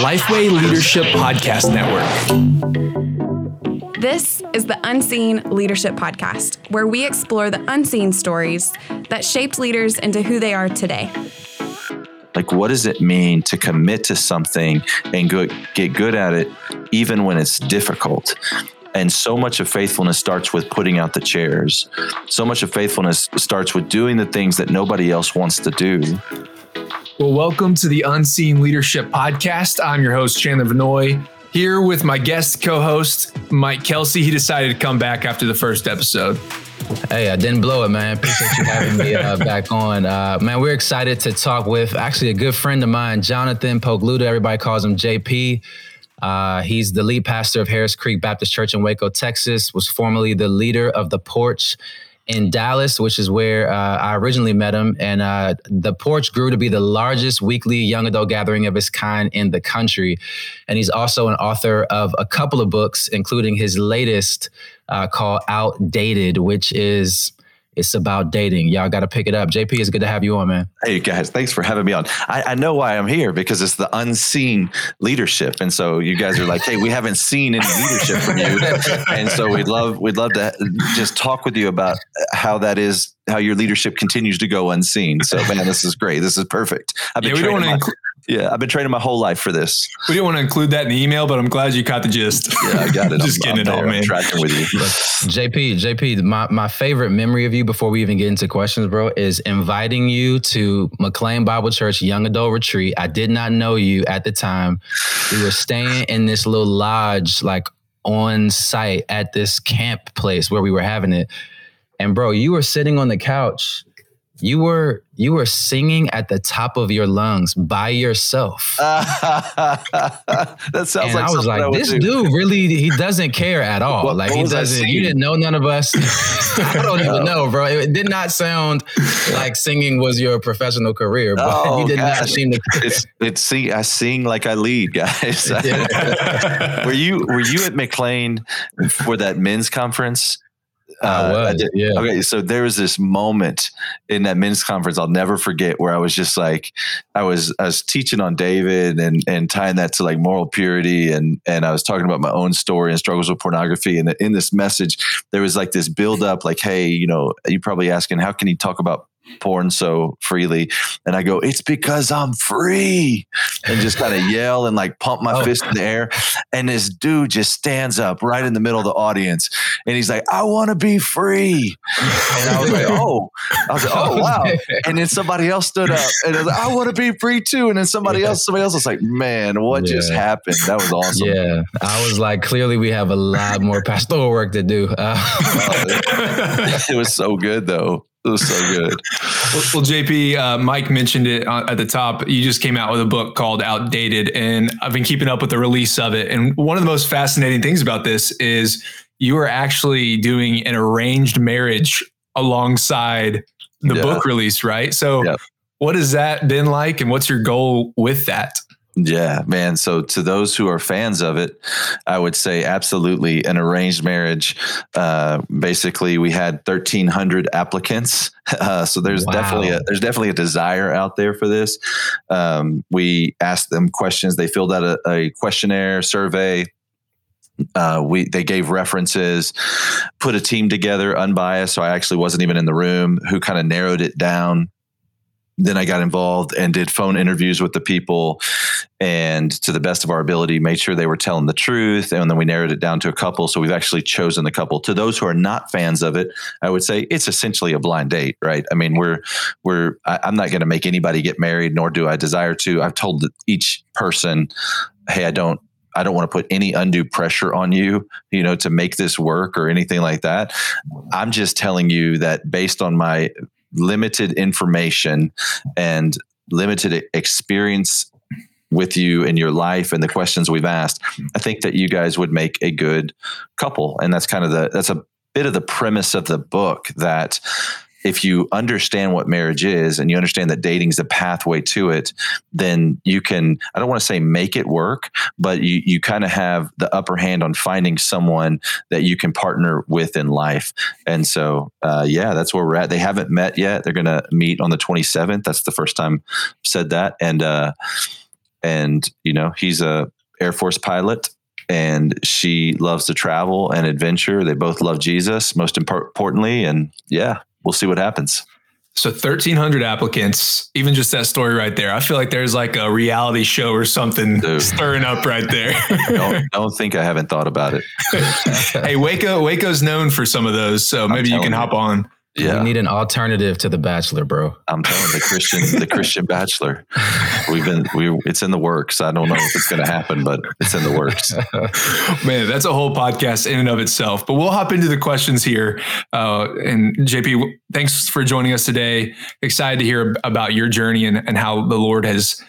Lifeway Leadership Podcast Network. This is the Unseen Leadership Podcast, where we explore the unseen stories that shaped leaders into who they are today. Like, what does it mean to commit to something and go, get good at it, even when it's difficult? And so much of faithfulness starts with putting out the chairs. So much of faithfulness starts with doing the things that nobody else wants to do. Well, welcome to the Unseen Leadership Podcast. I'm your host, Chandler Vanoy, here with my guest co host, Mike Kelsey. He decided to come back after the first episode. Hey, I didn't blow it, man. Appreciate you having me uh, back on. Uh, man, we're excited to talk with actually a good friend of mine, Jonathan Pokluda. Everybody calls him JP. Uh, he's the lead pastor of Harris Creek Baptist Church in Waco, Texas, was formerly the leader of the Porch in Dallas, which is where uh, I originally met him. And uh, the Porch grew to be the largest weekly young adult gathering of its kind in the country. And he's also an author of a couple of books, including his latest uh, called Outdated, which is it's about dating. Y'all got to pick it up. JP, it's good to have you on, man. Hey, guys, thanks for having me on. I, I, know why I'm here because it's the unseen leadership, and so you guys are like, "Hey, we haven't seen any leadership from you," and so we'd love we'd love to just talk with you about how that is how your leadership continues to go unseen. So, man, this is great. This is perfect. I've been yeah, we don't want to yeah, I've been training my whole life for this. We didn't want to include that in the email, but I'm glad you caught the gist. Yeah, I got it. Just I'm, getting I'm it all, man. Tracking with you. JP, JP, my, my favorite memory of you before we even get into questions, bro, is inviting you to McLean Bible Church Young Adult Retreat. I did not know you at the time. We were staying in this little lodge, like on site at this camp place where we were having it. And bro, you were sitting on the couch you were you were singing at the top of your lungs by yourself. that sounds and like I was like, I this do. dude really he doesn't care at all. What, like what he doesn't. You didn't know none of us. I don't even know, bro. It did not sound like singing was your professional career, but oh, you did God. not seem to. It's it's see, I sing like I lead, guys. were you were you at McLean for that men's conference? Uh, did, yeah. Okay, so there was this moment in that men's conference I'll never forget where I was just like, I was I was teaching on David and and tying that to like moral purity and and I was talking about my own story and struggles with pornography and in this message there was like this build up like, hey, you know, you probably asking how can you talk about porn so freely. And I go, it's because I'm free. And just kind of yell and like pump my oh. fist in the air. And this dude just stands up right in the middle of the audience. And he's like, I want to be free. And I was like, oh, I was like, oh, wow. And then somebody else stood up and I like, I want to be free too. And then somebody else, somebody else was like, man, what yeah. just happened? That was awesome. Yeah. I was like, clearly we have a lot more pastoral work to do. Uh- it was so good though. It was so good. well, well, JP, uh, Mike mentioned it uh, at the top. You just came out with a book called Outdated, and I've been keeping up with the release of it. And one of the most fascinating things about this is you are actually doing an arranged marriage alongside the yeah. book release, right? So, yep. what has that been like, and what's your goal with that? Yeah, man. So to those who are fans of it, I would say absolutely an arranged marriage. Uh, basically, we had 1,300 applicants, uh, so there's wow. definitely a there's definitely a desire out there for this. Um, we asked them questions. They filled out a, a questionnaire survey. Uh, we they gave references, put a team together, unbiased. So I actually wasn't even in the room. Who kind of narrowed it down then I got involved and did phone interviews with the people. And to the best of our ability made sure they were telling the truth. And then we narrowed it down to a couple. So we've actually chosen the couple. To those who are not fans of it i would say it's essentially a blind date right? I mean we're we're I, i'm not going to make anybody get married nor do i desire to. I've told each person hey i don't I don't want to put any undue pressure on you, you know, to make this work or anything like that. I'm just telling you that based on my limited information and limited experience with you in your life and the questions we've asked, I think that you guys would make a good couple. And that's kind of the that's a bit of the premise of the book that if you understand what marriage is and you understand that dating is a pathway to it, then you can, I don't want to say make it work, but you, you kind of have the upper hand on finding someone that you can partner with in life. And so, uh, yeah, that's where we're at. They haven't met yet. They're going to meet on the 27th. That's the first time I've said that. And, uh, and you know he's a Air Force pilot, and she loves to travel and adventure. They both love Jesus, most importantly, and yeah, we'll see what happens. So 1,300 applicants, even just that story right there. I feel like there's like a reality show or something Dude. stirring up right there. don't, don't, think I haven't thought about it. hey, Waco, Waco's known for some some of those, so maybe you can hop on. Yeah. We need an alternative to the Bachelor, bro. I'm telling the Christian, the Christian Bachelor. We've been, we, it's in the works. I don't know if it's going to happen, but it's in the works. Man, that's a whole podcast in and of itself. But we'll hop into the questions here. Uh, and JP, thanks for joining us today. Excited to hear about your journey and, and how the Lord has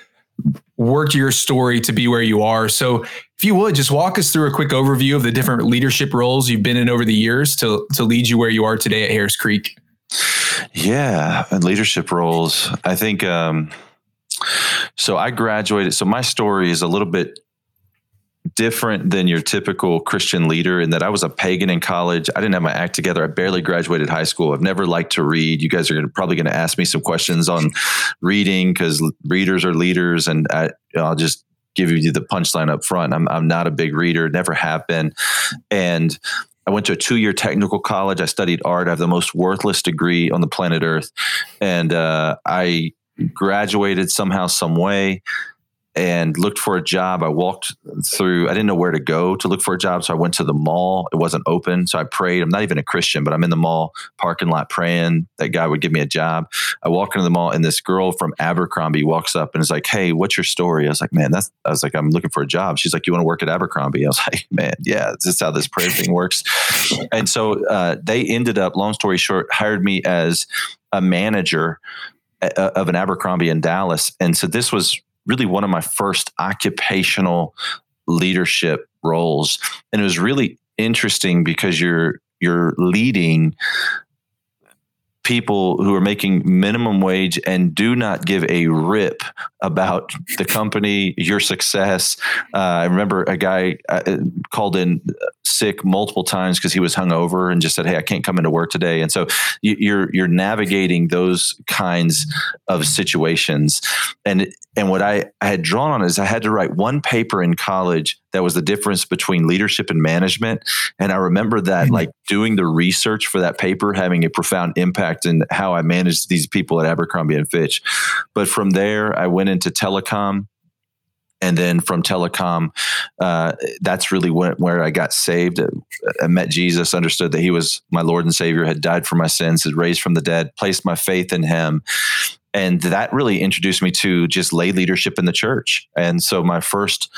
worked your story to be where you are. So, if you would just walk us through a quick overview of the different leadership roles you've been in over the years to to lead you where you are today at Harris Creek. Yeah, and leadership roles. I think um, so. I graduated. So my story is a little bit different than your typical Christian leader in that I was a pagan in college. I didn't have my act together. I barely graduated high school. I've never liked to read. You guys are gonna, probably going to ask me some questions on reading because readers are leaders, and I, I'll just give you the punchline up front. I'm I'm not a big reader, never have been, and I went to a two year technical college. I studied art. I have the most worthless degree on the planet Earth, and uh, I graduated somehow, some way and looked for a job. I walked through, I didn't know where to go to look for a job. So I went to the mall. It wasn't open. So I prayed. I'm not even a Christian, but I'm in the mall parking lot praying that God would give me a job. I walk into the mall and this girl from Abercrombie walks up and is like, Hey, what's your story? I was like, Man, that's, I was like, I'm looking for a job. She's like, You want to work at Abercrombie? I was like, Man, yeah, this is how this prayer thing works. And so uh, they ended up, long story short, hired me as a manager uh, of an Abercrombie in Dallas. And so this was really one of my first occupational leadership roles. And it was really interesting because you're you're leading people who are making minimum wage and do not give a rip about the company, your success. Uh, I remember a guy uh, called in sick multiple times because he was hungover and just said, "Hey, I can't come into work today." And so you're you're navigating those kinds of situations, and and what I, I had drawn on is I had to write one paper in college that was the difference between leadership and management. And I remember that mm-hmm. like doing the research for that paper having a profound impact in how I managed these people at Abercrombie and Fitch. But from there, I went into telecom. And then from telecom uh, that's really when, where i got saved. I met jesus understood that he was my lord and savior had died for my sins had raised from the dead placed my faith in him. And that really introduced me to just lay leadership in the church. And so my first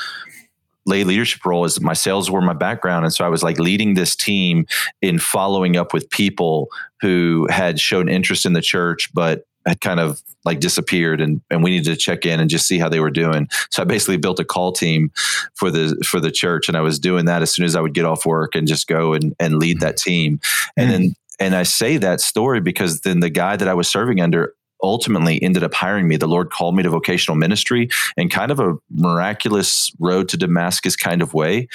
lay leadership role is my sales were my background. And so i was like leading this team in following up with people who had shown interest in the church but had kind of like disappeared and, and we needed to check in and just see how they were doing. So I basically built a call team for the for the church and I was doing that as soon as I would get off work and just go and, and lead that mm-hmm. team. And then and I say that story because then the guy that I was serving under ultimately ended up hiring me. The Lord called me to vocational ministry in kind of a miraculous road to Damascus kind of way.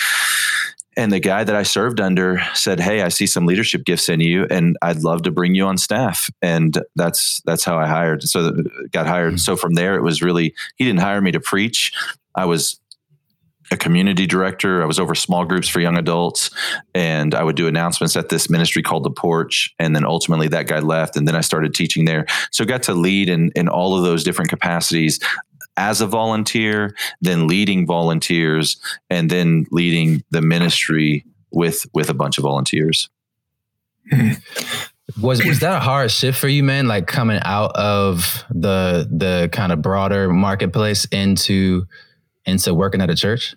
And the guy that I served under said, "Hey, I see some leadership gifts in you, and I'd love to bring you on staff." And that's that's how I hired. So got hired. Mm-hmm. So from there, it was really he didn't hire me to preach. I was a community director. I was over small groups for young adults, and I would do announcements at this ministry called the Porch. And then ultimately, that guy left, and then I started teaching there. So got to lead in in all of those different capacities as a volunteer, then leading volunteers, and then leading the ministry with with a bunch of volunteers. Was was that a hard shift for you, man? Like coming out of the the kind of broader marketplace into into working at a church?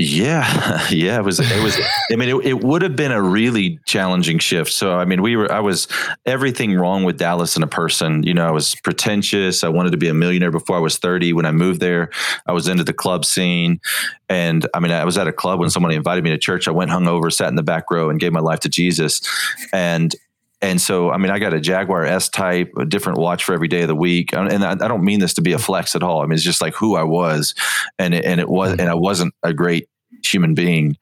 Yeah, yeah, it was. It was. I mean, it, it would have been a really challenging shift. So, I mean, we were. I was everything wrong with Dallas in a person. You know, I was pretentious. I wanted to be a millionaire before I was thirty. When I moved there, I was into the club scene, and I mean, I was at a club when somebody invited me to church. I went hungover, sat in the back row, and gave my life to Jesus. And and so, I mean, I got a Jaguar S Type, a different watch for every day of the week. And I, I, don't mean this to be a flex at all. I mean, it's just like who I was, and it, and it was, and I wasn't a great human being.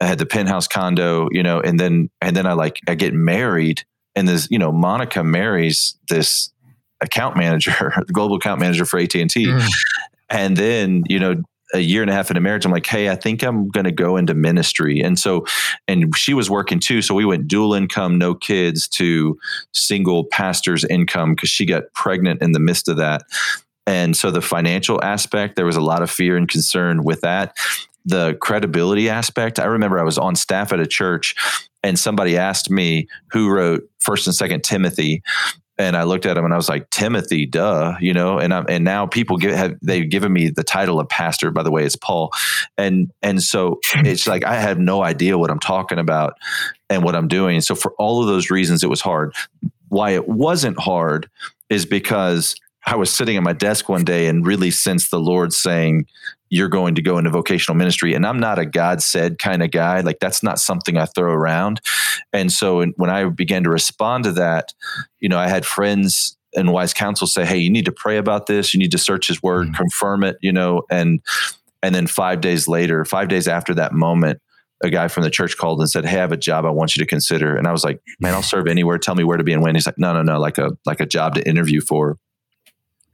I had the penthouse condo, you know, and then and then I like I get married, and this, you know, Monica marries this account manager, the global account manager for AT and T, mm. And then, you know, a year and a half into marriage, I'm like, hey, I think I'm going to go into ministry. And so, and she was working too. So we went dual income, no kids to single pastor's income because she got pregnant in the midst of that. And so the financial aspect, there was a lot of fear and concern with that. The credibility aspect, I remember I was on staff at a church and somebody asked me who wrote First and Second Timothy, and I looked at him and I was like, Timothy, duh, you know, and I'm, and now people give, have, they've given me the title of pastor, by the way, it's Paul. And, and so it's like, I have no idea what I'm talking about and what I'm doing. So for all of those reasons, it was hard. Why it wasn't hard is because I was sitting at my desk one day and really sensed the Lord saying, you're going to go into vocational ministry. And I'm not a God said kind of guy. Like that's not something I throw around. And so when I began to respond to that, you know, I had friends and wise counsel say, Hey, you need to pray about this. You need to search his word, mm-hmm. confirm it, you know, and, and then five days later, five days after that moment, a guy from the church called and said, Hey, I have a job I want you to consider. And I was like, Man, I'll serve anywhere. Tell me where to be and when. He's like, No, no, no, like a like a job to interview for.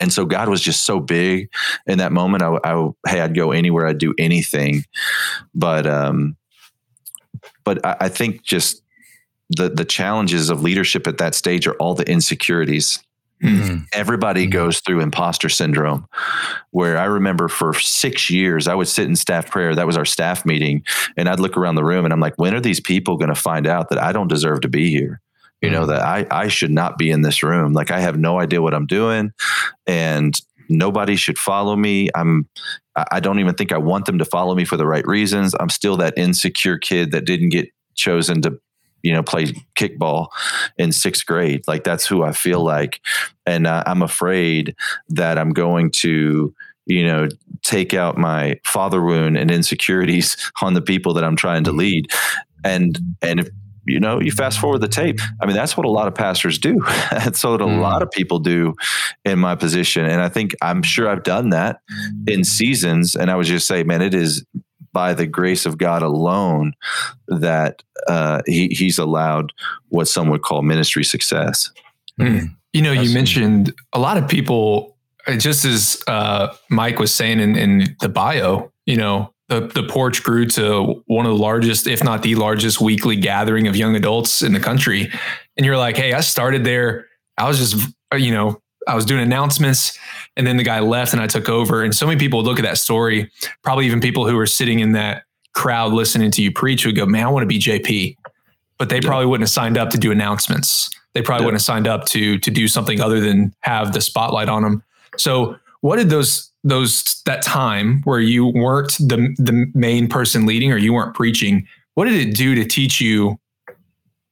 And so God was just so big in that moment. I, I hey, I'd go anywhere, I'd do anything. But um, but I, I think just the the challenges of leadership at that stage are all the insecurities. Mm-hmm. Everybody mm-hmm. goes through imposter syndrome. Where I remember for six years, I would sit in staff prayer. That was our staff meeting, and I'd look around the room and I'm like, when are these people going to find out that I don't deserve to be here? You know, mm. that I, I should not be in this room. Like I have no idea what I'm doing and nobody should follow me. I'm, I don't even think I want them to follow me for the right reasons. I'm still that insecure kid that didn't get chosen to, you know, play kickball in sixth grade. Like that's who I feel like. And uh, I'm afraid that I'm going to, you know, take out my father wound and insecurities on the people that I'm trying to mm. lead. And, and if, you know, you fast forward the tape. I mean, that's what a lot of pastors do. that's what a mm. lot of people do in my position. And I think I'm sure I've done that in seasons. And I would just say, man, it is by the grace of God alone that uh, he, he's allowed what some would call ministry success. Mm. You know, that's you mentioned a lot of people, uh, just as uh, Mike was saying in, in the bio, you know, the, the porch grew to one of the largest, if not the largest weekly gathering of young adults in the country. And you're like, hey, I started there. I was just, you know, I was doing announcements and then the guy left and I took over. And so many people would look at that story, probably even people who were sitting in that crowd listening to you preach would go, man, I want to be JP. But they yeah. probably wouldn't have signed up to do announcements. They probably yeah. wouldn't have signed up to to do something other than have the spotlight on them. So what did those those that time where you weren't the the main person leading or you weren't preaching what did it do to teach you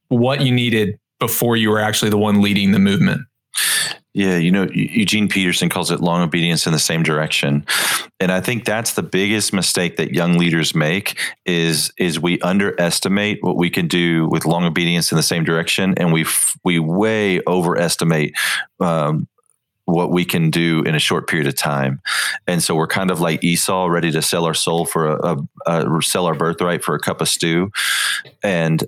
what you needed before you were actually the one leading the movement yeah, you know, Eugene Peterson calls it long obedience in the same direction. And I think that's the biggest mistake that young leaders make is is we underestimate what we can do with long obedience in the same direction and we we way overestimate um, what we can do in a short period of time. And so we're kind of like Esau, ready to sell our soul for a, a, a sell our birthright for a cup of stew. And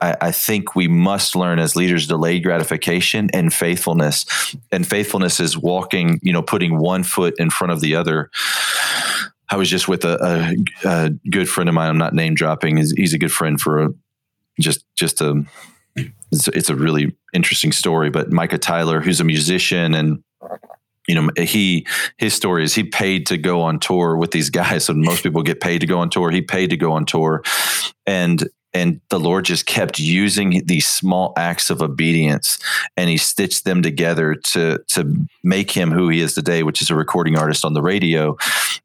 I, I, think we must learn as leaders delayed gratification and faithfulness. And faithfulness is walking, you know, putting one foot in front of the other. I was just with a, a, a good friend of mine. I'm not name dropping. He's, he's a good friend for just just a. It's, it's a really interesting story. But Micah Tyler, who's a musician and you know he his story is he paid to go on tour with these guys. So most people get paid to go on tour. He paid to go on tour. And and the Lord just kept using these small acts of obedience and he stitched them together to to make him who he is today, which is a recording artist on the radio.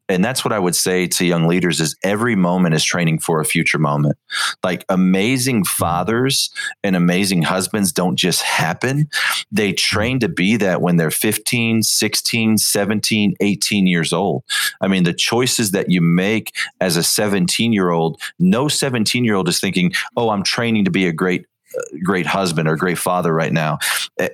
And that's what I would say to young leaders is every moment is training for a future moment. Like amazing fathers and amazing husbands don't just happen. They train to be that when they're 15, 16, 17, 18 years old. I mean, the choices that you make as a 17 year old, no 17 year old is thinking, oh, I'm training to be a great great husband or great father right now.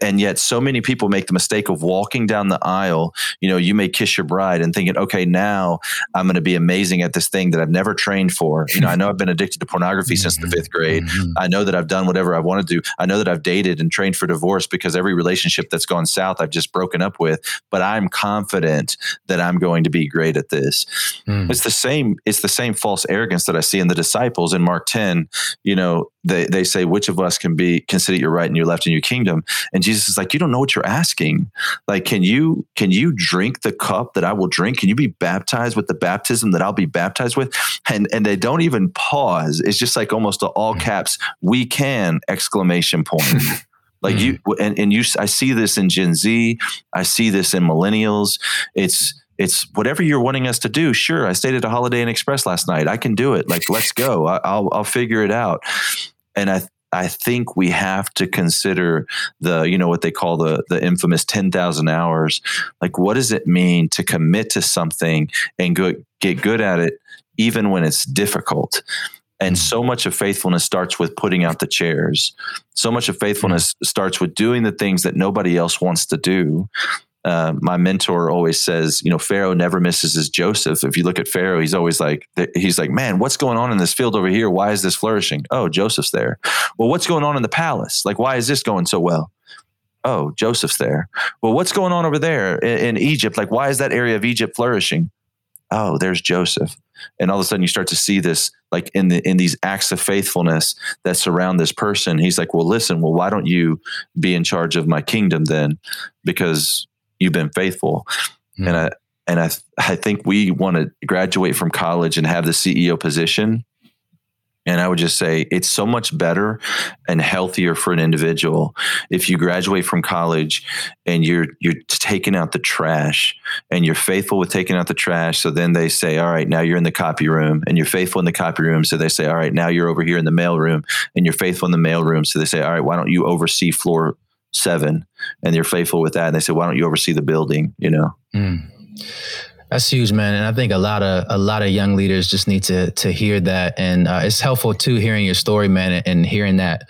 And yet, so many people make the mistake of walking down the aisle. You know, you may kiss your bride and thinking, okay, now I'm going to be amazing at this thing that I've never trained for. You know, I know I've been addicted to pornography since the fifth grade. Mm-hmm. I know that I've done whatever I want to do. I know that I've dated and trained for divorce because every relationship that's gone south, I've just broken up with. But I'm confident that I'm going to be great at this. Mm. It's the same. It's the same false arrogance that I see in the disciples in Mark 10. You know, they, they say, which of us can be, can sit at your right and your left in your kingdom? And Jesus is like, you don't know what you're asking. Like, can you, can you drink the cup that I will drink? Can you be baptized with the baptism that I'll be baptized with? And, and they don't even pause. It's just like almost all mm. caps, we can exclamation point. like mm-hmm. you and, and you i see this in gen z i see this in millennials it's it's whatever you're wanting us to do. Sure, I stayed at a Holiday Inn Express last night. I can do it. Like, let's go. I, will I'll figure it out. And I I think we have to consider the you know what they call the the infamous ten thousand hours. Like, what does it mean to commit to something and go, get good at it, even when it's difficult? And mm. so much of faithfulness starts with putting out the chairs. So much of faithfulness starts with doing the things that nobody else wants to do. Uh, my mentor always says, you know, Pharaoh never misses his Joseph. If you look at Pharaoh, he's always like, he's like, man, what's going on in this field over here? Why is this flourishing? Oh, Joseph's there. Well, what's going on in the palace? Like, why is this going so well? Oh, Joseph's there. Well, what's going on over there in, in Egypt? Like, why is that area of Egypt flourishing? Oh, there's Joseph. And all of a sudden you start to see this like in the in these acts of faithfulness that surround this person. He's like, Well, listen, well, why don't you be in charge of my kingdom then? Because you've been faithful. Mm. And I and I I think we want to graduate from college and have the CEO position. And I would just say it's so much better and healthier for an individual if you graduate from college and you're you're taking out the trash and you're faithful with taking out the trash. So then they say, all right, now you're in the copy room and you're faithful in the copy room. So they say, all right, now you're over here in the mail room and you're faithful in the mail room. So they say, all right, why don't you oversee floor seven and you're faithful with that and they say why don't you oversee the building you know mm. That's huge, man, and I think a lot of a lot of young leaders just need to to hear that, and uh, it's helpful too hearing your story, man, and hearing that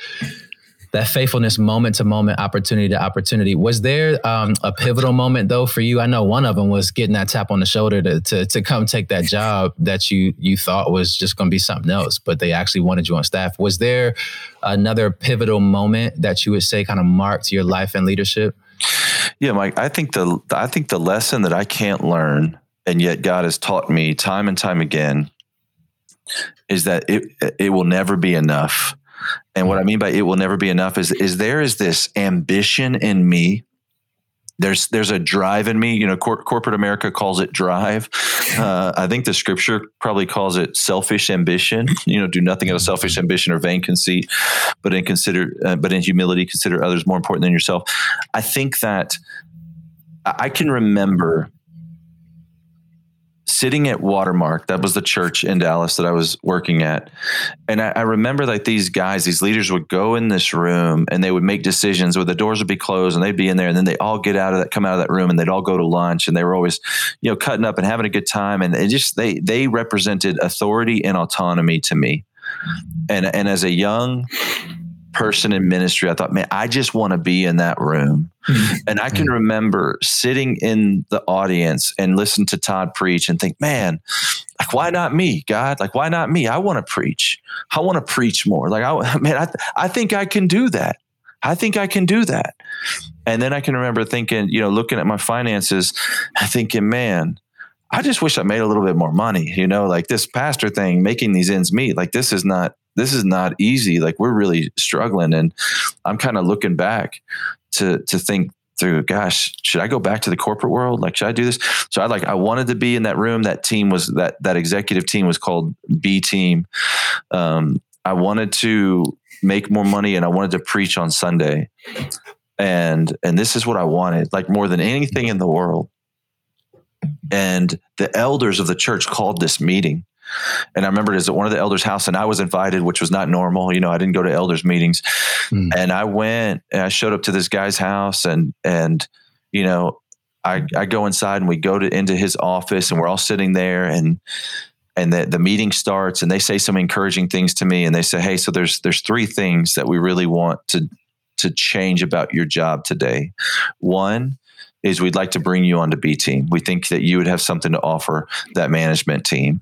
that faithfulness moment to moment opportunity to opportunity. Was there um, a pivotal moment though for you? I know one of them was getting that tap on the shoulder to, to, to come take that job that you you thought was just going to be something else but they actually wanted you on staff. Was there another pivotal moment that you would say kind of marked your life and leadership? Yeah mike i think the i think the lesson that i can't learn and yet god has taught me time and time again is that it it will never be enough and what I mean by it will never be enough is is there is this ambition in me. There's there's a drive in me. You know, cor- corporate America calls it drive. Uh, I think the scripture probably calls it selfish ambition. You know, do nothing out of selfish ambition or vain conceit, but in consider uh, but in humility consider others more important than yourself. I think that I can remember sitting at Watermark, that was the church in Dallas that I was working at. And I, I, remember like these guys, these leaders would go in this room and they would make decisions where the doors would be closed and they'd be in there and then they all get out of that, come out of that room and they'd all go to lunch and they were always, you know, cutting up and having a good time. And it just, they, they represented authority and autonomy to me. And, and as a young person in ministry, I thought, man, I just want to be in that room. Mm-hmm. And I can mm-hmm. remember sitting in the audience and listen to Todd preach and think, man, like why not me, God? Like why not me? I want to preach. I want to preach more. Like I, man, I, th- I think I can do that. I think I can do that. And then I can remember thinking, you know, looking at my finances, I thinking, man, I just wish I made a little bit more money, you know, like this pastor thing, making these ends meet. Like this is not this is not easy. Like we're really struggling. And I'm kind of looking back to to think through, gosh, should I go back to the corporate world? Like, should I do this? So I like I wanted to be in that room. That team was that that executive team was called B team. Um, I wanted to make more money and I wanted to preach on Sunday. And and this is what I wanted, like more than anything in the world. And the elders of the church called this meeting and I remember it was at one of the elders' house, and I was invited, which was not normal. You know, I didn't go to elders' meetings, mm. and I went and I showed up to this guy's house, and and you know, I I go inside and we go to into his office, and we're all sitting there, and and the, the meeting starts and they say some encouraging things to me and they say, Hey, so there's, there's three things that we really want to, to change about your job today. One is we'd like to bring you onto B team. We think that you would have something to offer that management team.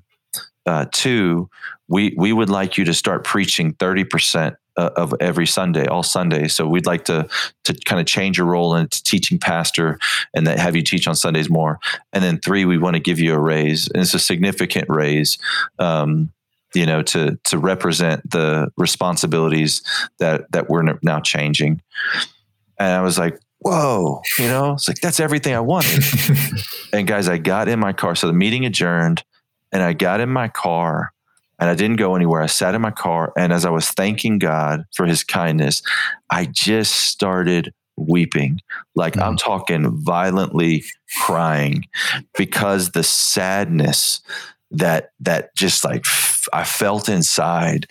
Uh, two, we we would like you to start preaching 30% uh, of every Sunday, all Sundays. So we'd like to to kind of change your role into teaching pastor and that have you teach on Sundays more. And then three, we want to give you a raise. And it's a significant raise. Um, you know, to to represent the responsibilities that that we're now changing. And I was like, whoa, you know, it's like that's everything I wanted. and guys, I got in my car. So the meeting adjourned, and I got in my car and I didn't go anywhere. I sat in my car, and as I was thanking God for His kindness, I just started weeping. Like mm-hmm. I'm talking violently crying because the sadness that that just like I felt inside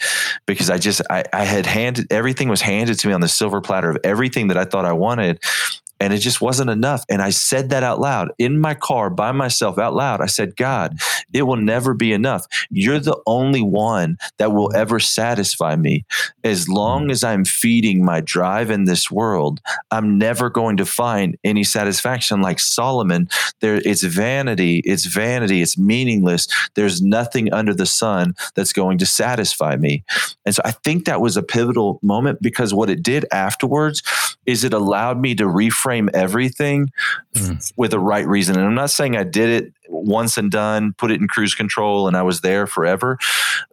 because I just I, I had handed everything was handed to me on the silver platter of everything that I thought I wanted and it just wasn't enough. And I said that out loud in my car by myself out loud. I said, God, it will never be enough. You're the only one that will ever satisfy me. As long hmm. as I'm feeding my drive in this world, I'm never going to find any satisfaction like Solomon. There it's vanity, it's vanity, it's meaningless. There's nothing under the sun that's going to satisfy me. And so I think that was a pivotal moment because what it did afterwards is it allowed me to reframe everything mm. with the right reason. And I'm not saying I did it once and done, put it in cruise control and I was there forever,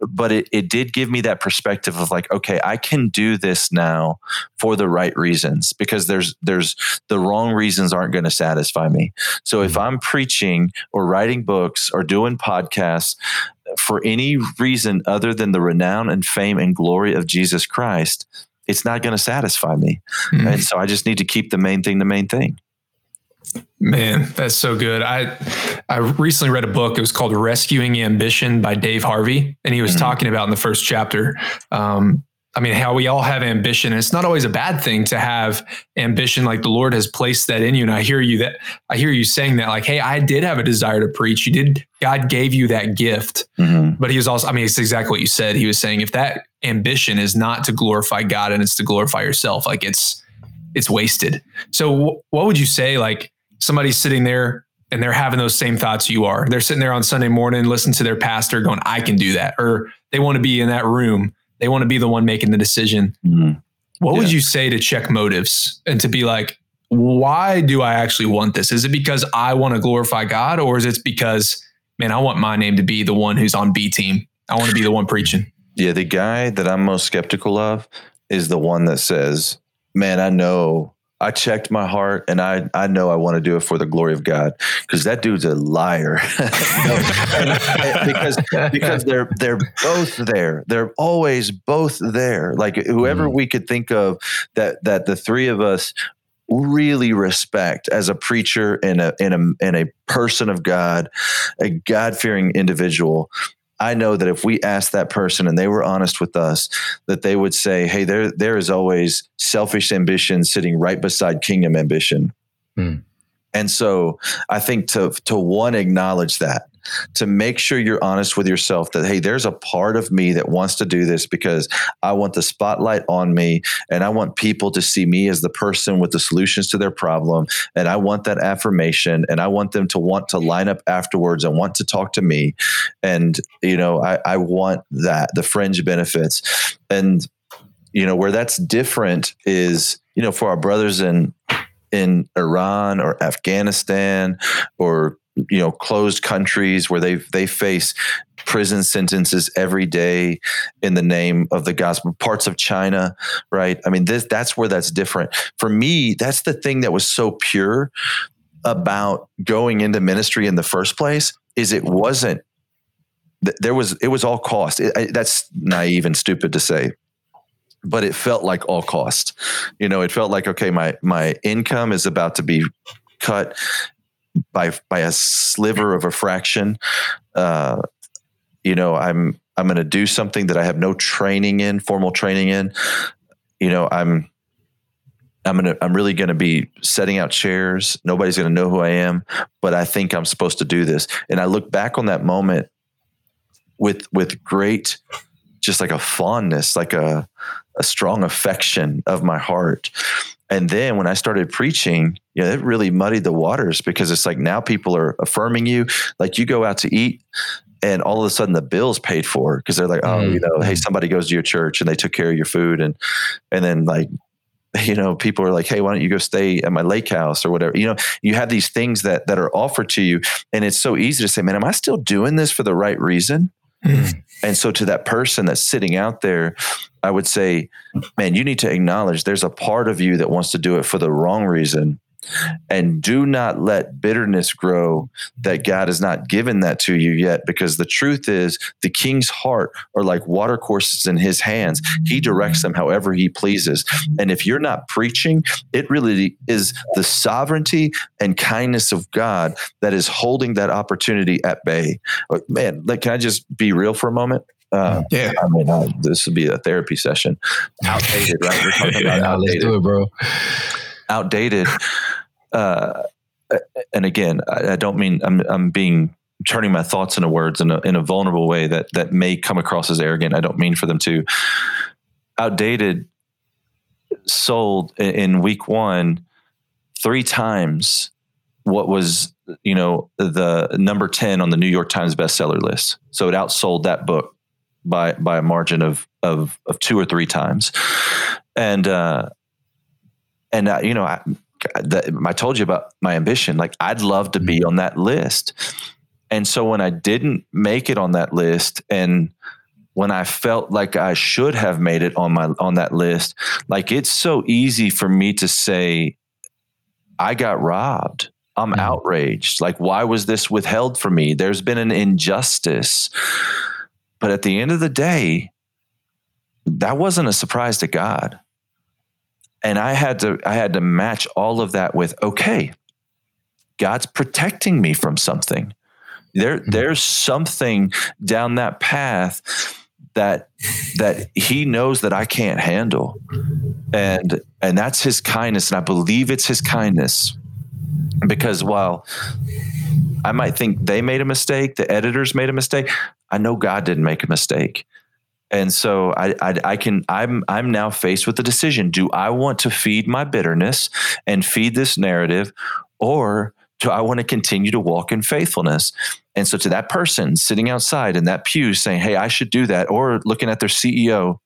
but it, it did give me that perspective of like, okay, I can do this now for the right reasons because there's there's the wrong reasons aren't going to satisfy me. So if hmm. I'm preaching or writing books or doing podcasts for any reason other than the renown and fame and glory of Jesus Christ, it's not going to satisfy me. Mm-hmm. And so I just need to keep the main thing the main thing. Man, that's so good. I I recently read a book. It was called Rescuing Ambition by Dave Harvey, and he was mm-hmm. talking about in the first chapter. Um, I mean, how we all have ambition. And it's not always a bad thing to have ambition. Like the Lord has placed that in you. And I hear you that I hear you saying that, like, hey, I did have a desire to preach. You did. God gave you that gift. Mm-hmm. But He was also. I mean, it's exactly what you said. He was saying if that ambition is not to glorify God and it's to glorify yourself, like it's it's wasted. So, what would you say? Like somebody's sitting there and they're having those same thoughts you are. They're sitting there on Sunday morning, listening to their pastor going, I can do that. Or they want to be in that room. They want to be the one making the decision. Mm-hmm. What yeah. would you say to check motives and to be like, why do I actually want this? Is it because I want to glorify God or is it because, man, I want my name to be the one who's on B team? I want to be the one preaching. Yeah. The guy that I'm most skeptical of is the one that says, man, I know I checked my heart and I, I know I want to do it for the glory of God because that dude's a liar. because because they're they're both there. They're always both there. Like whoever mm we could think of that that the three of us really respect as a preacher and a and a and a person of God, a God fearing individual. I know that if we asked that person and they were honest with us, that they would say, "Hey, there there is always selfish ambition sitting right beside kingdom ambition." Hmm. And so, I think to to one acknowledge that to make sure you're honest with yourself that, hey, there's a part of me that wants to do this because I want the spotlight on me and I want people to see me as the person with the solutions to their problem. And I want that affirmation and I want them to want to line up afterwards and want to talk to me. And, you know, I, I want that, the fringe benefits. And, you know, where that's different is, you know, for our brothers in in Iran or Afghanistan or you know closed countries where they they face prison sentences every day in the name of the gospel parts of china right? I mean this that's where that's different. For me that's the thing that was so pure about going into ministry in the first place is it wasn't there was it was all cost. It, that's naive and stupid to say but it felt like all cost you know it felt like okay my my income is about to be cut by by a sliver of a fraction. Uh, you know, I'm I'm going to do something that I have no training in, formal training in. You know, I'm I'm gonna I'm really gonna be setting out chairs. Nobody's gonna know who I am, but I think I'm supposed to do this. And I look back on that moment with with great just like a fondness, like a a strong affection of my heart. And then when I started preaching, you know, it really muddied the waters because it's like now people are affirming you. Like you go out to eat and all of a sudden the bill's paid for because they're like, oh, mm-hmm. you know, hey, somebody goes to your church and they took care of your food. And and then like you know, people are like, "Hey, why don't you go stay at my lake house or whatever?" You know, you have these things that that are offered to you, and it's so easy to say, "Man, am I still doing this for the right reason?" Mm. And so, to that person that's sitting out there, I would say, "Man, you need to acknowledge there's a part of you that wants to do it for the wrong reason, and do not let bitterness grow that God has not given that to you yet. Because the truth is, the king's heart are like water courses in his hands. He directs them however he pleases. And if you're not preaching, it really is the sovereignty and kindness of God that is holding that opportunity at bay. Man, like, can I just be real for a moment? Uh, yeah, I mean, uh, this would be a therapy session. Outdated, right? We're talking about outdated. Let's do it, bro outdated. Uh, and again, I, I, don't mean I'm, I'm being turning my thoughts into words in a, in a vulnerable way that that may come across as arrogant. I don't mean for them to. Outdated sold in week one three times what was you know the number 10 on the new york times bestseller list so it outsold that book by by a margin of of of two or three times and uh and uh, you know, I, the, I told you about my ambition. Like I'd love to be mm-hmm. on that list. And so when I didn't make it on that list, and when I felt like I should have made it on my on that list, like it's so easy for me to say, I got robbed. I'm mm-hmm. outraged. Like, why was this withheld from me? There's been an injustice. But at the end of the day, that wasn't a surprise to God and i had to i had to match all of that with okay god's protecting me from something. There mm-hmm. there's something down that path that that he knows that I can't handle. And and that's his kindness and I believe it's his kindness. Because while I might think they made a mistake the editors made a mistake I know God didn't make a mistake and so I, I, I, can I'm I'm now faced with the decision: Do I want to feed my bitterness and feed this narrative, or do I want to continue to walk in faithfulness? And so, to that person sitting outside in that pew saying, "Hey, I should do that," or looking at their CEO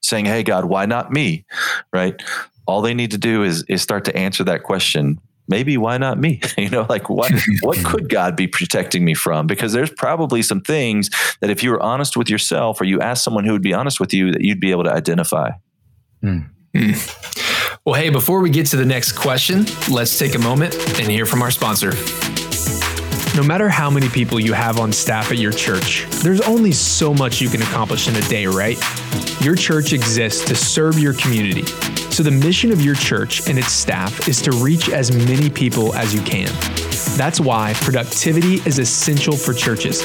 saying, "Hey, God, why not me?" Right? All they need to do is is start to answer that question maybe why not me? you know, like what what could God be protecting me from? Because there's probably some things that if you were honest with yourself or you asked someone who would be honest with you that you'd be able to identify. Mm. Well, hey, before we get to the next question, let's take a moment and hear from our sponsor. No matter how many people you have on staff at your church, there's only so much you can accomplish in a day, right? Your church exists to serve your community so, the mission of your church and its staff is to reach as many people as you can. That's why productivity is essential for churches,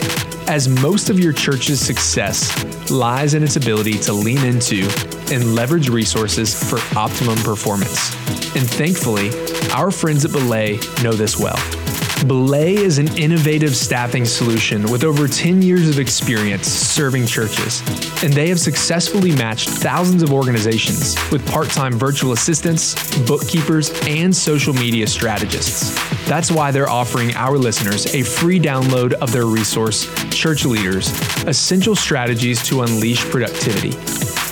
as most of your church's success lies in its ability to lean into and leverage resources for optimum performance. And thankfully, our friends at Belay know this well. Belay is an innovative staffing solution with over 10 years of experience serving churches, and they have successfully matched thousands of organizations with part time virtual assistants, bookkeepers, and social media strategists. That's why they're offering our listeners a free download of their resource, Church Leaders Essential Strategies to Unleash Productivity.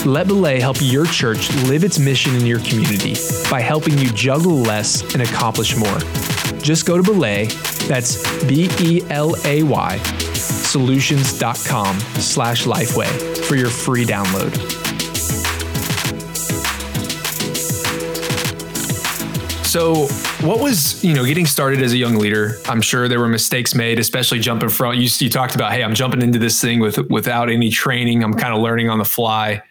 Let Belay help your church live its mission in your community by helping you juggle less and accomplish more. Just go to Belay, that's B E L A Y, solutions.com slash lifeway for your free download. So, what was you know getting started as a young leader? I'm sure there were mistakes made, especially jumping from. You, you talked about, hey, I'm jumping into this thing with without any training. I'm kind of learning on the fly.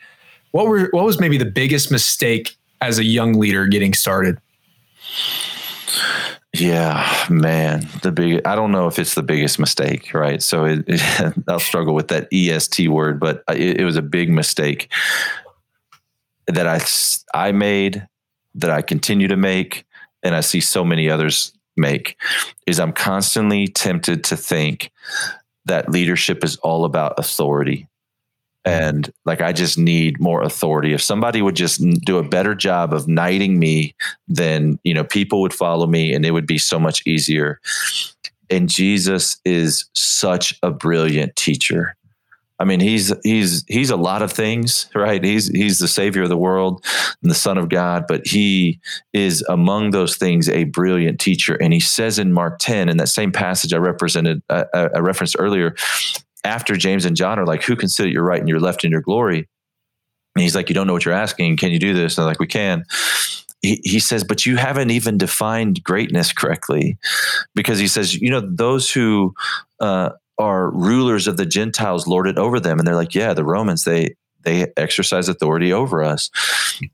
What were what was maybe the biggest mistake as a young leader getting started? Yeah, man, the big. I don't know if it's the biggest mistake, right? So it, it, I'll struggle with that est word, but it, it was a big mistake that I I made, that I continue to make, and I see so many others make. Is I'm constantly tempted to think that leadership is all about authority and like i just need more authority if somebody would just do a better job of knighting me then you know people would follow me and it would be so much easier and jesus is such a brilliant teacher I mean, he's he's he's a lot of things, right? He's he's the savior of the world and the Son of God, but he is among those things a brilliant teacher. And he says in Mark ten, in that same passage I represented, uh, I referenced earlier, after James and John are like, "Who can sit at your right and your left in your glory?" And he's like, "You don't know what you're asking. Can you do this?" And they're like, "We can." He, he says, but you haven't even defined greatness correctly, because he says, you know, those who uh, are rulers of the Gentiles lord it over them. And they're like, yeah, the Romans, they they exercise authority over us.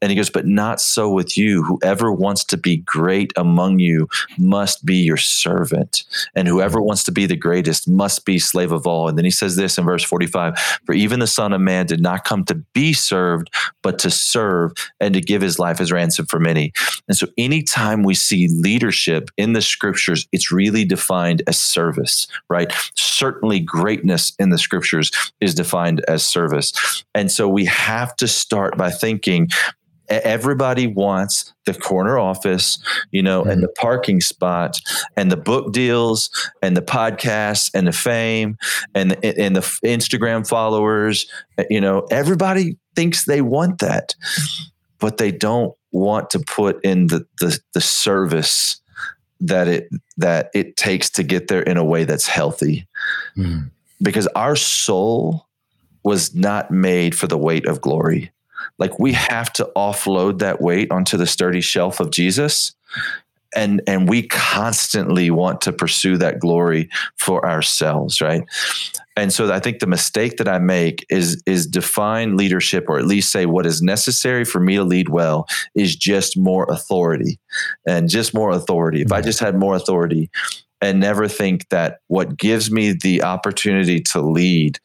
And he goes, But not so with you. Whoever wants to be great among you must be your servant. And whoever wants to be the greatest must be slave of all. And then he says this in verse 45 For even the Son of Man did not come to be served, but to serve and to give his life as ransom for many. And so anytime we see leadership in the scriptures, it's really defined as service, right? Certainly greatness in the scriptures is defined as service. And we have to start by thinking everybody wants the corner office, you know, mm-hmm. and the parking spot and the book deals and the podcasts and the fame and the, and the Instagram followers, you know, everybody thinks they want that, but they don't want to put in the, the, the service that it, that it takes to get there in a way that's healthy. Mm. Because our soul was not made for the weight of glory. Like we have to offload that weight onto the sturdy shelf of Jesus. And, and we constantly want to pursue that glory for ourselves, right? And so I think the mistake that I make is is define leadership or at least say what is necessary for me to lead well is just more authority and just more authority. If I mm. just had more authority and never think that what gives me the opportunity to lead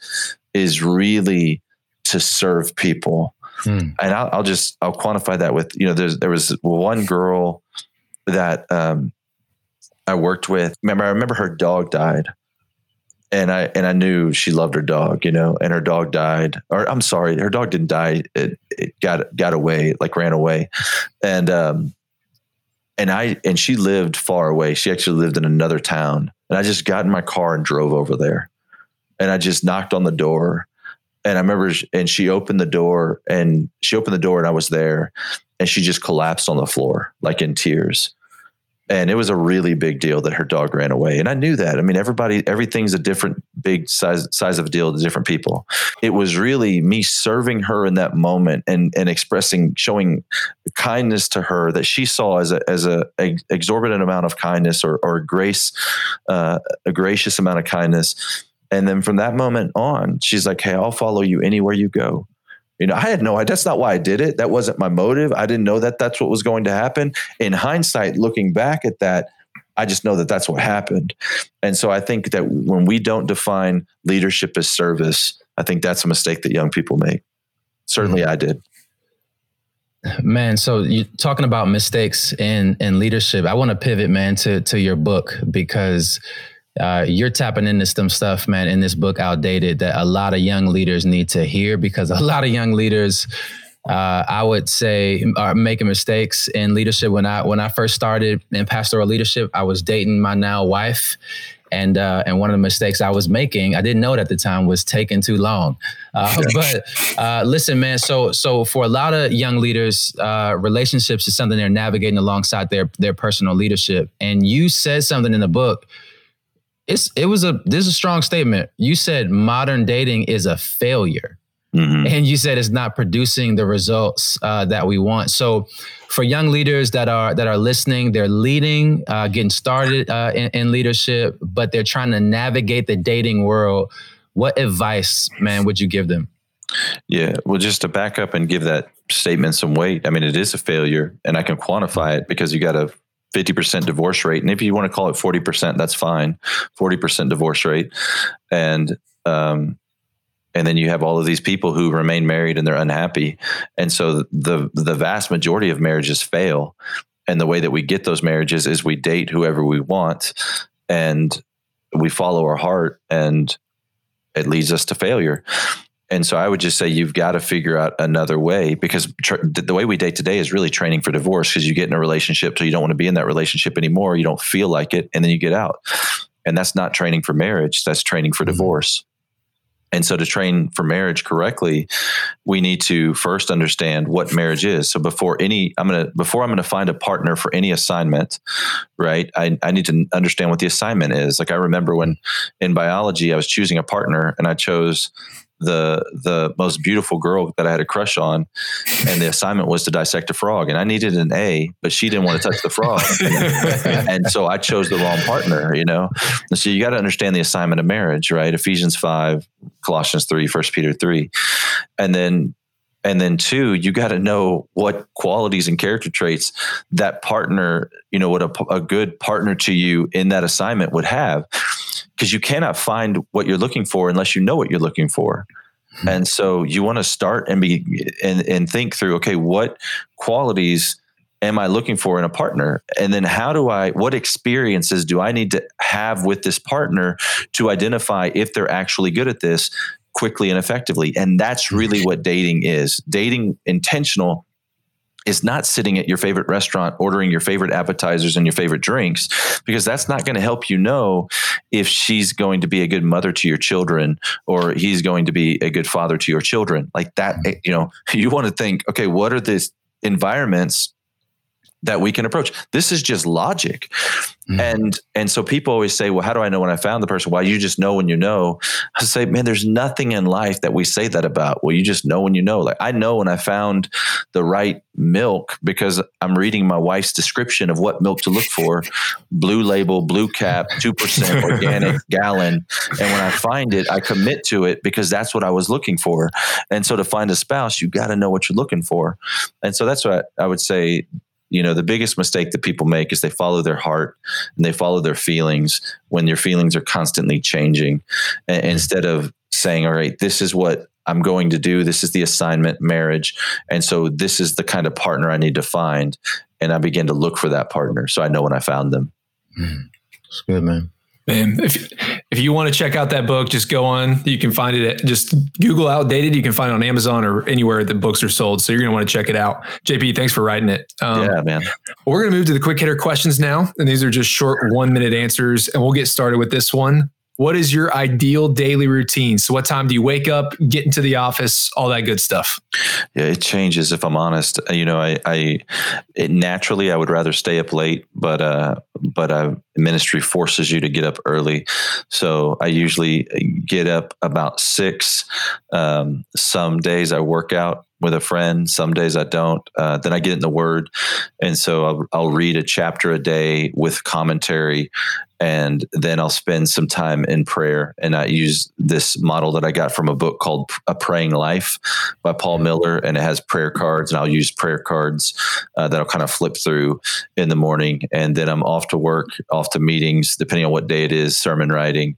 is really to serve people. Hmm. And I'll, I'll, just I'll quantify that with you know there's there was one girl that um, I worked with. Remember, I remember her dog died, and I and I knew she loved her dog, you know, and her dog died. Or I'm sorry, her dog didn't die. It, it got got away, like ran away, and um, and I and she lived far away. She actually lived in another town, and I just got in my car and drove over there and I just knocked on the door. And I remember, and she opened the door, and she opened the door, and I was there, and she just collapsed on the floor, like in tears. And it was a really big deal that her dog ran away. And I knew that. I mean, everybody, everything's a different big size size of a deal to different people. It was really me serving her in that moment and and expressing, showing kindness to her that she saw as a as a, exorbitant amount of kindness or or grace, uh, a gracious amount of kindness and then from that moment on, she's like, Hey, I'll follow you anywhere you go. You know, I had no idea. That's not why I did it. That wasn't my motive. I didn't know that that's what was going to happen. In hindsight, looking back at that, I just know that that's what happened. And so I think that when we don't define leadership as service, I think that's a mistake that young people make. Certainly mm-hmm. I did. Man, so you talking about mistakes in in leadership. I want to pivot, man, to to your book because uh, you're tapping into some stuff, man, in this book, Outdated, that a lot of young leaders need to hear because a lot of young leaders, uh, I would say, are making mistakes in leadership. When I when I first started in pastoral leadership, I was dating my now wife, and uh, and one of the mistakes I was making, I didn't know it at the time, was taking too long. Uh, but uh, listen, man. So so for a lot of young leaders, uh, relationships is something they're navigating alongside their their personal leadership. And you said something in the book it's it was a this is a strong statement. You said modern dating is a failure. Mm-hmm. And you said it's not producing the results uh, that we want. So, for young leaders that are that are listening, they're leading, uh, getting started uh, in, in leadership, but they're trying to navigate the dating world. What advice, man, would you give them? Yeah, well, just to back up and give that statement some weight. I mean, it is a failure, and I can quantify it because you got to 50% divorce rate. And if you want to call it 40%, that's fine. 40% divorce rate. And, um, and then you have all of these people who remain married and they're unhappy. And so the, the vast majority of marriages fail. And the way that we get those marriages is we date whoever we want and we follow our heart and it leads us to failure. And so I would just say you've got to figure out another way because the way we date today is really training for divorce because you get in a relationship so you don't want to be in that relationship anymore. You don't feel like it, and then you get out. And that's not training for marriage. That's training for mm-hmm. divorce. And so to train for marriage correctly, we need to first understand what marriage is. So before any, I'm going to, before I'm going to find a partner for any assignment, right? I, I need to understand what the assignment is. Like I remember when in biology, I was choosing a partner and I chose the the most beautiful girl that I had a crush on, and the assignment was to dissect a frog, and I needed an A, but she didn't want to touch the frog, and so I chose the wrong partner. You know, and so you got to understand the assignment of marriage, right? Ephesians five, Colossians three, First Peter three, and then and then two you got to know what qualities and character traits that partner you know what a, a good partner to you in that assignment would have because you cannot find what you're looking for unless you know what you're looking for. Mm-hmm. And so you want to start and be and, and think through, okay, what qualities am I looking for in a partner? And then how do I, what experiences do I need to have with this partner to identify if they're actually good at this quickly and effectively? And that's really mm-hmm. what dating is. Dating intentional is not sitting at your favorite restaurant ordering your favorite appetizers and your favorite drinks because that's not going to help you know if she's going to be a good mother to your children or he's going to be a good father to your children like that mm-hmm. you know you want to think okay what are the environments that we can approach. This is just logic. Mm-hmm. And and so people always say, well, how do I know when I found the person? Well, you just know when you know. I say, man, there's nothing in life that we say that about. Well, you just know when you know. Like I know when I found the right milk because I'm reading my wife's description of what milk to look for. blue label, blue cap, 2% organic gallon. And when I find it, I commit to it because that's what I was looking for. And so to find a spouse, you got to know what you're looking for. And so that's what I would say you know the biggest mistake that people make is they follow their heart and they follow their feelings when their feelings are constantly changing mm-hmm. instead of saying all right this is what i'm going to do this is the assignment marriage and so this is the kind of partner i need to find and i begin to look for that partner so i know when i found them mm. it's good man Man, if if you want to check out that book, just go on. You can find it at just Google Outdated. You can find it on Amazon or anywhere that books are sold. So you're going to want to check it out. JP, thanks for writing it. Um, yeah, man. We're going to move to the quick hitter questions now, and these are just short one minute answers, and we'll get started with this one. What is your ideal daily routine? So, what time do you wake up, get into the office, all that good stuff? Yeah, it changes. If I'm honest, you know, I, I it, naturally I would rather stay up late, but uh, but uh, ministry forces you to get up early. So I usually get up about six. Um, some days I work out with a friend. Some days I don't. Uh, then I get in the Word, and so I'll, I'll, read a chapter a day with commentary, and then I'll spend some time in prayer. And I use this model that I got from a book called A Praying Life by Paul Miller, and it has prayer cards, and I'll use prayer cards uh, that I'll kind of flip through in the morning, and then I'm off to work, off to meetings, depending on what day it is, sermon writing,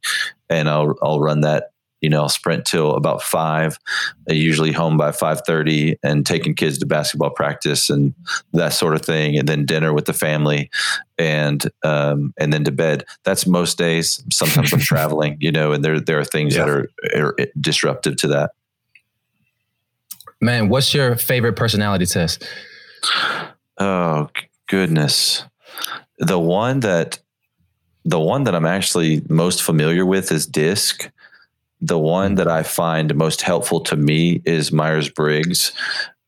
and I'll I'll run that you know, I'll sprint till about five, usually home by 5.30 and taking kids to basketball practice and that sort of thing. And then dinner with the family and, um, and then to bed. That's most days. Sometimes I'm traveling, you know, and there, there are things yeah. that are, are disruptive to that. Man, what's your favorite personality test? Oh goodness. The one that the one that I'm actually most familiar with is DISC. The one that I find most helpful to me is Myers Briggs.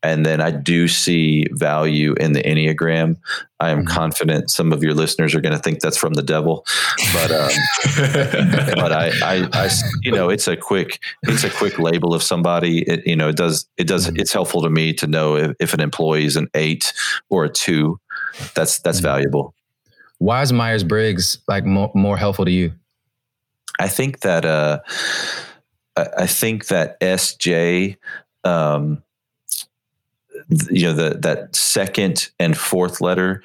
And then I do see value in the Enneagram. I am mm-hmm. confident some of your listeners are going to think that's from the devil, but um, but I, I, I, you know, it's a quick it's a quick label of somebody. It, you know, it does it does mm-hmm. it's helpful to me to know if, if an employee is an eight or a two. That's that's mm-hmm. valuable. Why is Myers Briggs like more, more helpful to you? I think that uh, I think that SJ, um, you know, the, that second and fourth letter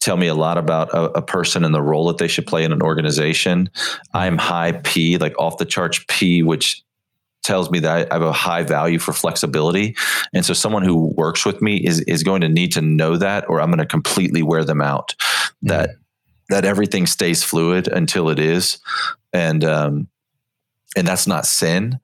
tell me a lot about a, a, person and the role that they should play in an organization. I'm high P, like off the charts P, which tells me that I have a high value for flexibility. And so someone who works with me is is going to need to know that or I'm going to completely wear them out. Mm-hmm. That that everything stays fluid until it is. And um and that's not sin.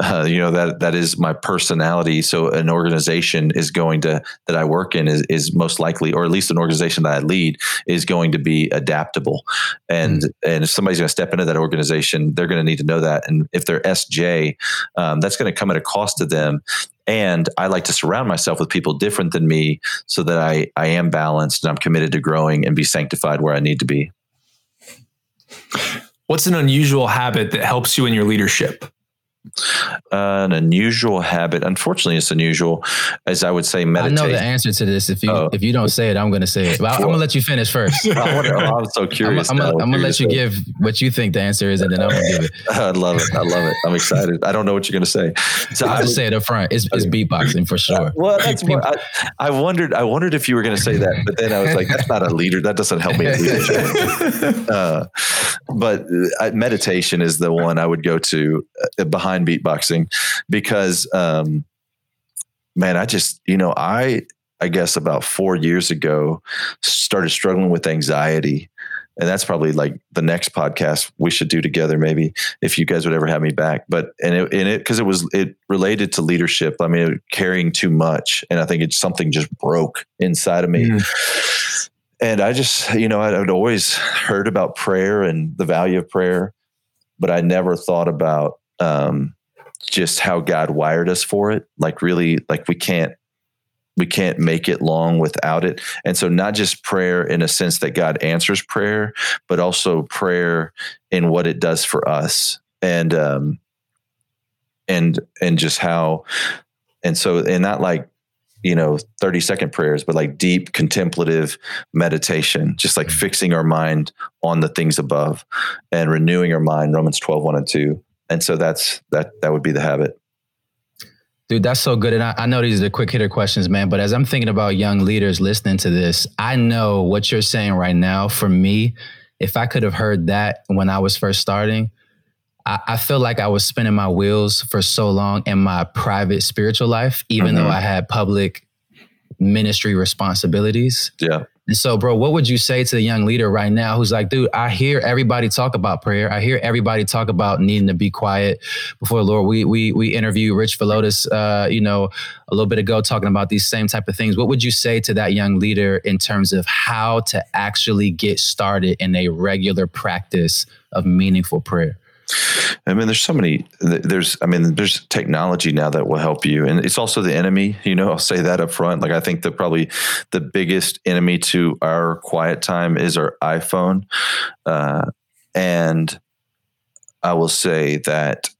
Uh, you know that that is my personality. So an organization is going to that i work in is, is most likely or at least an organization that i lead is going to be adaptable. And mm-hmm. and if somebody's going to step into that organization they're going to need to know that. And if they're sj um, that's going to come at a cost to them. And I like to surround myself with people different than me so that I, I am balanced and I'm committed to growing and be sanctified where I need to be. What's an unusual habit that helps you in your leadership? An unusual habit. Unfortunately, it's unusual, as I would say, meditation. I know the answer to this. If you oh. if you don't say it, I'm going to say it. But I, am going to let you finish first. I am so curious. I'm, I'm going to let you give what you think the answer is, and then I'm going to give it. I love it. I love it. I'm excited. I don't know what you're going to say. So I'll just say it up front. It's, it's beatboxing for sure. Well, that's I, I, wondered. I wondered if you were going to say that, but then I was like, that's not a leader. That doesn't help me. Uh, but uh, meditation is the one I would go to uh, beatboxing because um, man, I just you know I I guess about four years ago started struggling with anxiety. And that's probably like the next podcast we should do together, maybe if you guys would ever have me back. But and it, and it because it was it related to leadership. I mean, carrying too much, and I think it's something just broke inside of me. Mm. And I just, you know, I'd, I'd always heard about prayer and the value of prayer, but I never thought about um, just how God wired us for it. Like really, like we can't we can't make it long without it. And so not just prayer in a sense that God answers prayer, but also prayer in what it does for us. And um and and just how and so and not like you know 30 second prayers but like deep contemplative meditation just like fixing our mind on the things above and renewing our mind romans 12 1 and 2 and so that's that that would be the habit Dude, that's so good. And I, I, know these are the quick hitter questions, man. But as I'm thinking about young leaders listening to this, I know what you're saying right now. For me, if I could have heard that when I was first starting, I, I feel like I was spinning my wheels for so long in my private spiritual life, even mm-hmm. though I had public ministry responsibilities. Yeah. And so, bro, what would you say to the young leader right now who's like, dude, I hear everybody talk about prayer. I hear everybody talk about needing to be quiet before the Lord. We we we interviewed Rich Villodas, uh, you know, a little bit ago talking about these same type of things. What would you say to that young leader in terms of how to actually get started in a regular practice of meaningful prayer? I mean, there's so many. There's, I mean, there's technology now that will help you, and it's also the enemy. You know, I'll say that up front. Like, I think that probably the biggest enemy to our quiet time is our iPhone, uh, and I will say that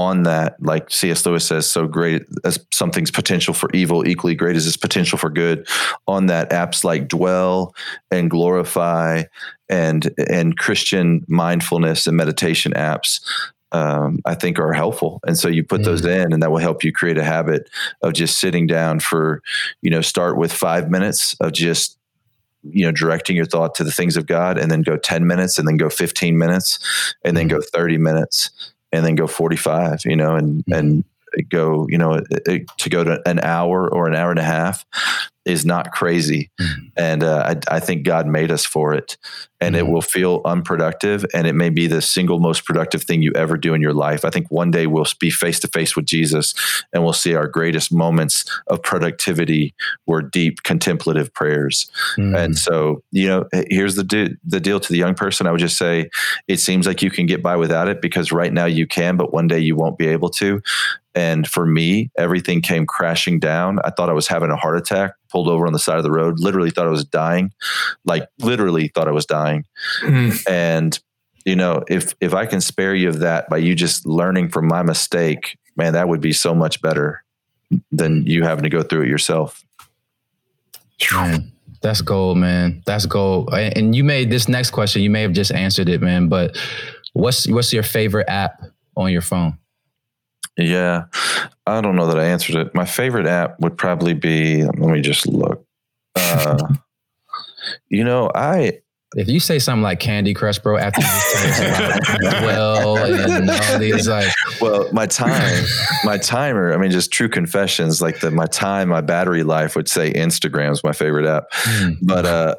on that, like C.S. Lewis says, so great as something's potential for evil, equally great as its potential for good. On that, apps like Dwell and Glorify and and Christian mindfulness and meditation apps um, I think are helpful. And so you put mm. those in, and that will help you create a habit of just sitting down for, you know, start with five minutes of just you know directing your thought to the things of god and then go 10 minutes and then go 15 minutes and then mm. go 30 minutes and then go 45 you know and mm-hmm. and go you know to go to an hour or an hour and a half is not crazy mm-hmm. and uh, I, I, think god made us for it and mm-hmm. it will feel unproductive and it may be the single most productive thing you ever do in your life i think one day we'll be face to face with jesus and we'll see our greatest moments of productivity were deep contemplative prayers mm-hmm. and so you know here's the, de- the deal to the young person i would just say it seems like you can get by without it because right now you can but one day you won't be able to and for me, everything came crashing down. I thought I was having a heart attack, pulled over on the side of the road, literally thought I was dying, like literally thought I was dying. Mm. And, you know, if if I can spare you of that by you just learning from my mistake, man, that would be so much better than you having to go through it yourself. Man, that's gold, man. That's gold. And you made this next question, you may have just answered it, man, but what's what's your favorite app on your phone? Yeah, I don't know that I answered it. My favorite app would probably be. Let me just look. Uh, you know, I if you say something like Candy Crush, bro, after you just well and all these like, well, my time, my timer. I mean, just true confessions. Like the my time, my battery life would say Instagram is my favorite app, mm. but uh,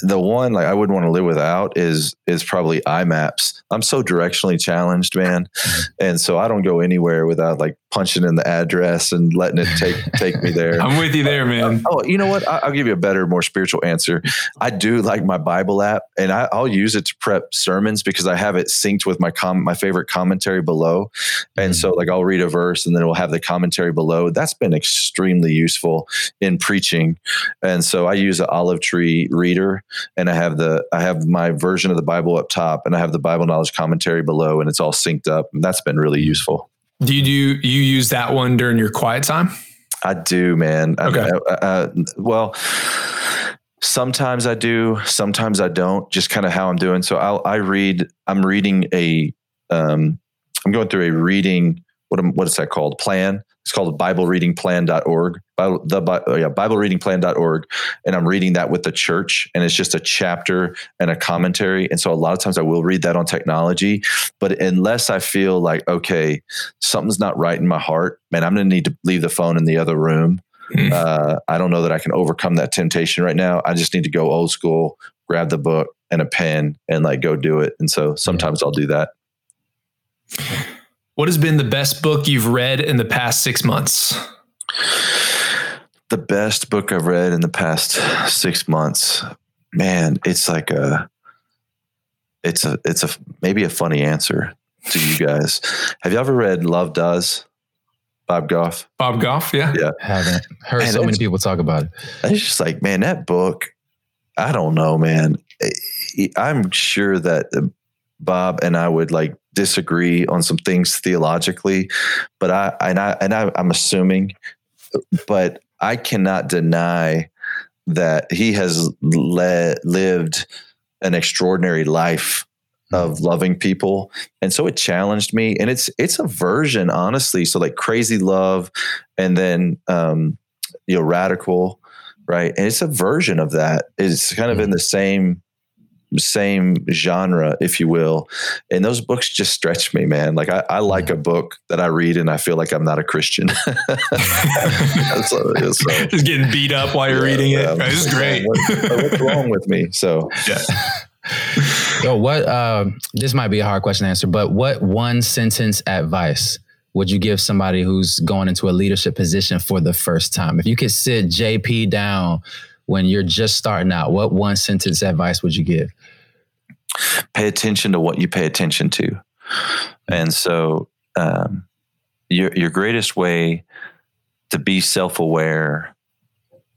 the one like I wouldn't want to live without is is probably IMAPS. I'm so directionally challenged, man, and so I don't go anywhere without like punching in the address and letting it take take me there. I'm with you there, man. Oh, you know what? I, will give you a better, more spiritual answer. I do like my Bible app, and I, will use it to prep sermons because I have it synced with my com my favorite commentary below, and mm-hmm. so like I'll read a verse and then it will have the commentary below. That's been extremely useful in preaching, and so I use an olive tree reader, and I have the I have my version of the Bible up top, and I have the Bible knowledge commentary below, and it's all synced up, and that's been really useful. Do you do you use that one during your quiet time? I do, man. Okay. I, uh, uh, well, sometimes I do, sometimes I don't. Just kind of how I'm doing. So I'll, I read. I'm reading a. Um, I'm going through a reading. What what is that called? Plan. It's called BibleReadingPlan.org. Bible, the oh yeah, BibleReadingPlan.org, and I'm reading that with the church, and it's just a chapter and a commentary. And so a lot of times I will read that on technology, but unless I feel like okay, something's not right in my heart, man, I'm going to need to leave the phone in the other room. Mm-hmm. Uh, I don't know that I can overcome that temptation right now. I just need to go old school, grab the book and a pen, and like go do it. And so sometimes I'll do that. What has been the best book you've read in the past six months? The best book I've read in the past six months, man, it's like a, it's a, it's a maybe a funny answer to you guys. Have you ever read Love Does? Bob Goff. Bob Goff, yeah, yeah. Haven't heard man, so many people talk about it. It's just like, man, that book. I don't know, man. I'm sure that um, Bob and I would like disagree on some things theologically, but I and I and I, I'm assuming, but I cannot deny that he has led, lived an extraordinary life of loving people. And so it challenged me and it's it's a version honestly. So like crazy love and then um you know radical right? And it's a version of that. It's kind of in the same same genre, if you will. And those books just stretch me, man. Like I, I like a book that I read and I feel like I'm not a Christian. so, so, just getting beat up while you're yeah, reading it. It's great. What, what's wrong with me? So yeah. Yo, what? Uh, this might be a hard question to answer, but what one sentence advice would you give somebody who's going into a leadership position for the first time? If you could sit JP down when you're just starting out, what one sentence advice would you give? Pay attention to what you pay attention to. And so, um, your your greatest way to be self aware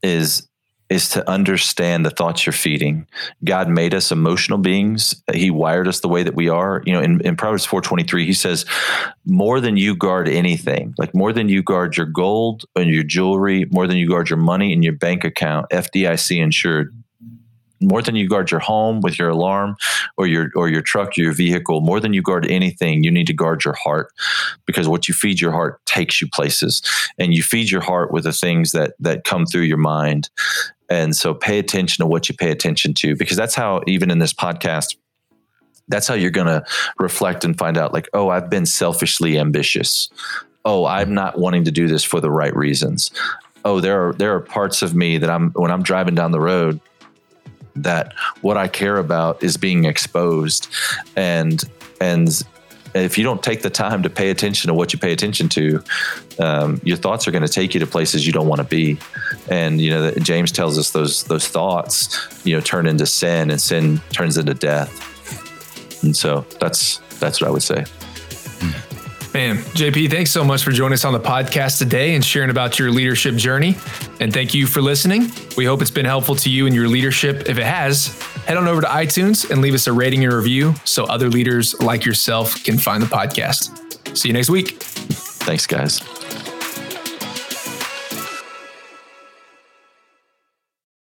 is is to understand the thoughts you're feeding. God made us emotional beings. He wired us the way that we are. You know, in, in Proverbs 423, he says, more than you guard anything, like more than you guard your gold and your jewelry, more than you guard your money in your bank account, FDIC insured, more than you guard your home with your alarm or your or your truck, your vehicle, more than you guard anything, you need to guard your heart because what you feed your heart takes you places. And you feed your heart with the things that that come through your mind. And so pay attention to what you pay attention to because that's how even in this podcast that's how you're going to reflect and find out like oh I've been selfishly ambitious. Oh, I'm not wanting to do this for the right reasons. Oh, there are there are parts of me that I'm when I'm driving down the road that what I care about is being exposed and and if you don't take the time to pay attention to what you pay attention to, um, your thoughts are going to take you to places you don't want to be. And you know, James tells us those those thoughts, you know, turn into sin, and sin turns into death. And so that's that's what I would say. Man, JP, thanks so much for joining us on the podcast today and sharing about your leadership journey. And thank you for listening. We hope it's been helpful to you in your leadership. If it has, head on over to iTunes and leave us a rating and review so other leaders like yourself can find the podcast. See you next week. Thanks, guys.